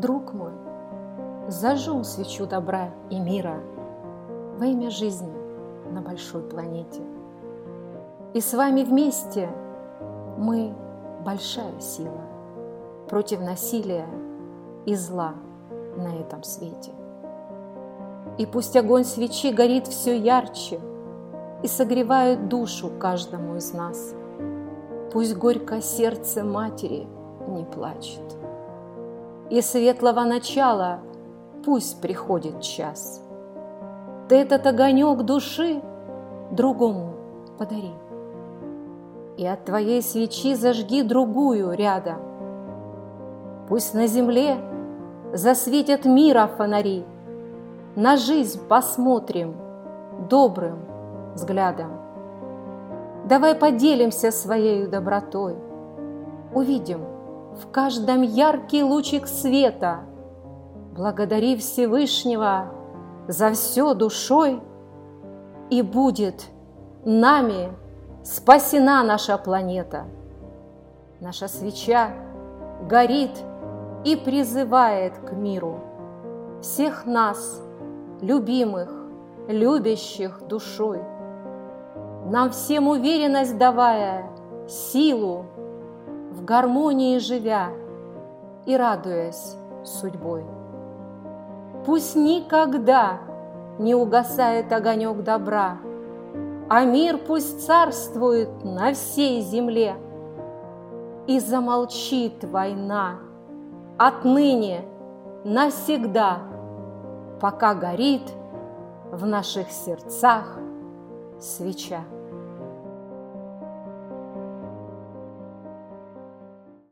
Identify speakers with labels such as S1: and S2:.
S1: Друг мой, зажжем свечу добра и мира во имя жизни на большой планете. И с вами вместе мы большая сила против насилия и зла на этом свете. И пусть огонь свечи горит все ярче и согревает душу каждому из нас. Пусть горько сердце матери не плачет. И светлого начала пусть приходит час. Ты этот огонек души другому подари. И от твоей свечи зажги другую рядом. Пусть на земле засветят мира фонари, На жизнь посмотрим добрым взглядом. Давай поделимся своей добротой, Увидим в каждом яркий лучик света, Благодари Всевышнего за все душой, И будет нами спасена наша планета. Наша свеча горит и призывает к миру всех нас, любимых, любящих душой, нам всем уверенность давая, силу, в гармонии живя и радуясь судьбой. Пусть никогда не угасает огонек добра, а мир пусть царствует на всей земле. И замолчит война отныне навсегда, пока горит в наших сердцах свеча.